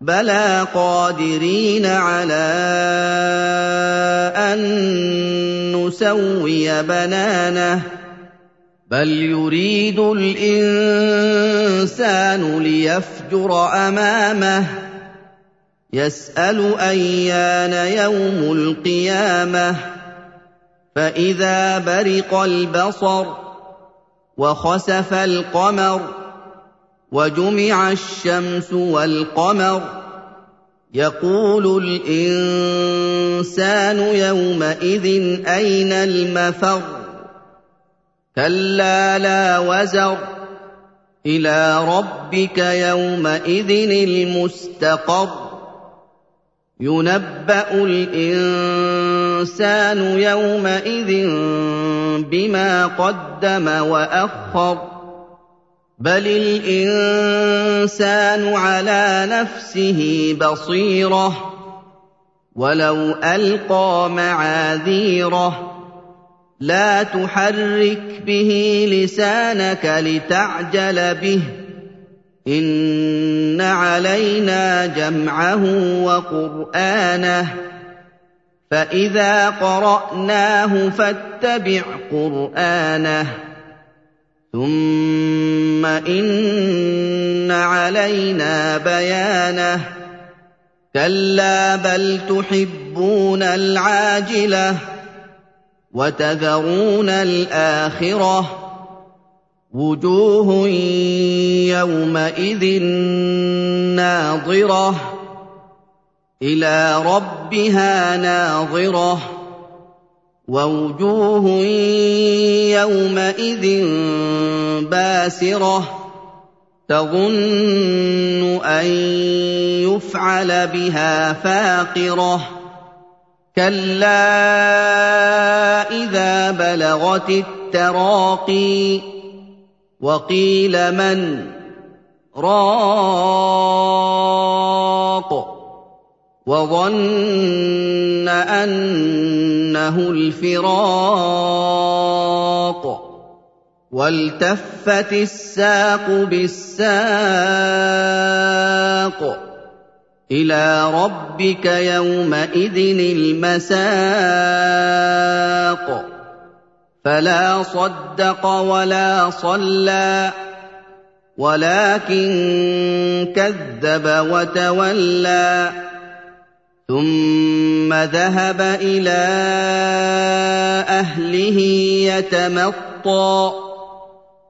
بلى قادرين على ان نسوي بنانه بل يريد الانسان ليفجر امامه يسال ايان يوم القيامه فاذا برق البصر وخسف القمر وجمع الشمس والقمر. يقول الإنسان يومئذ أين المفر؟ كلا لا وزر. إلى ربك يومئذ المستقر. ينبأ الإنسان يومئذ بما قدم وأخر. بل الانسان على نفسه بصيره ولو القى معاذيره لا تحرك به لسانك لتعجل به ان علينا جمعه وقرانه فاذا قراناه فاتبع قرانه ثم ان علينا بيانه كلا بل تحبون العاجله وتذرون الاخره وجوه يومئذ ناظره إلى ربها ناظره ووجوه يومئذ باسره تظن أن يفعل بها فاقرة كلا إذا بلغت التراقي وقيل من راق وظن أنه الفراق والتفت الساق بالساق إلى ربك يومئذ المساق. فلا صدق ولا صلى ولكن كذب وتولى. ثم ذهب إلى أهله يتمطى.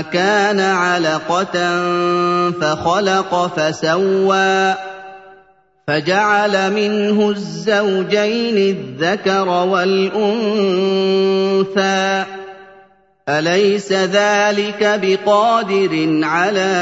كان علقة فخلق فسوى فجعل منه الزوجين الذكر والأنثى. أليس ذلك بقادر على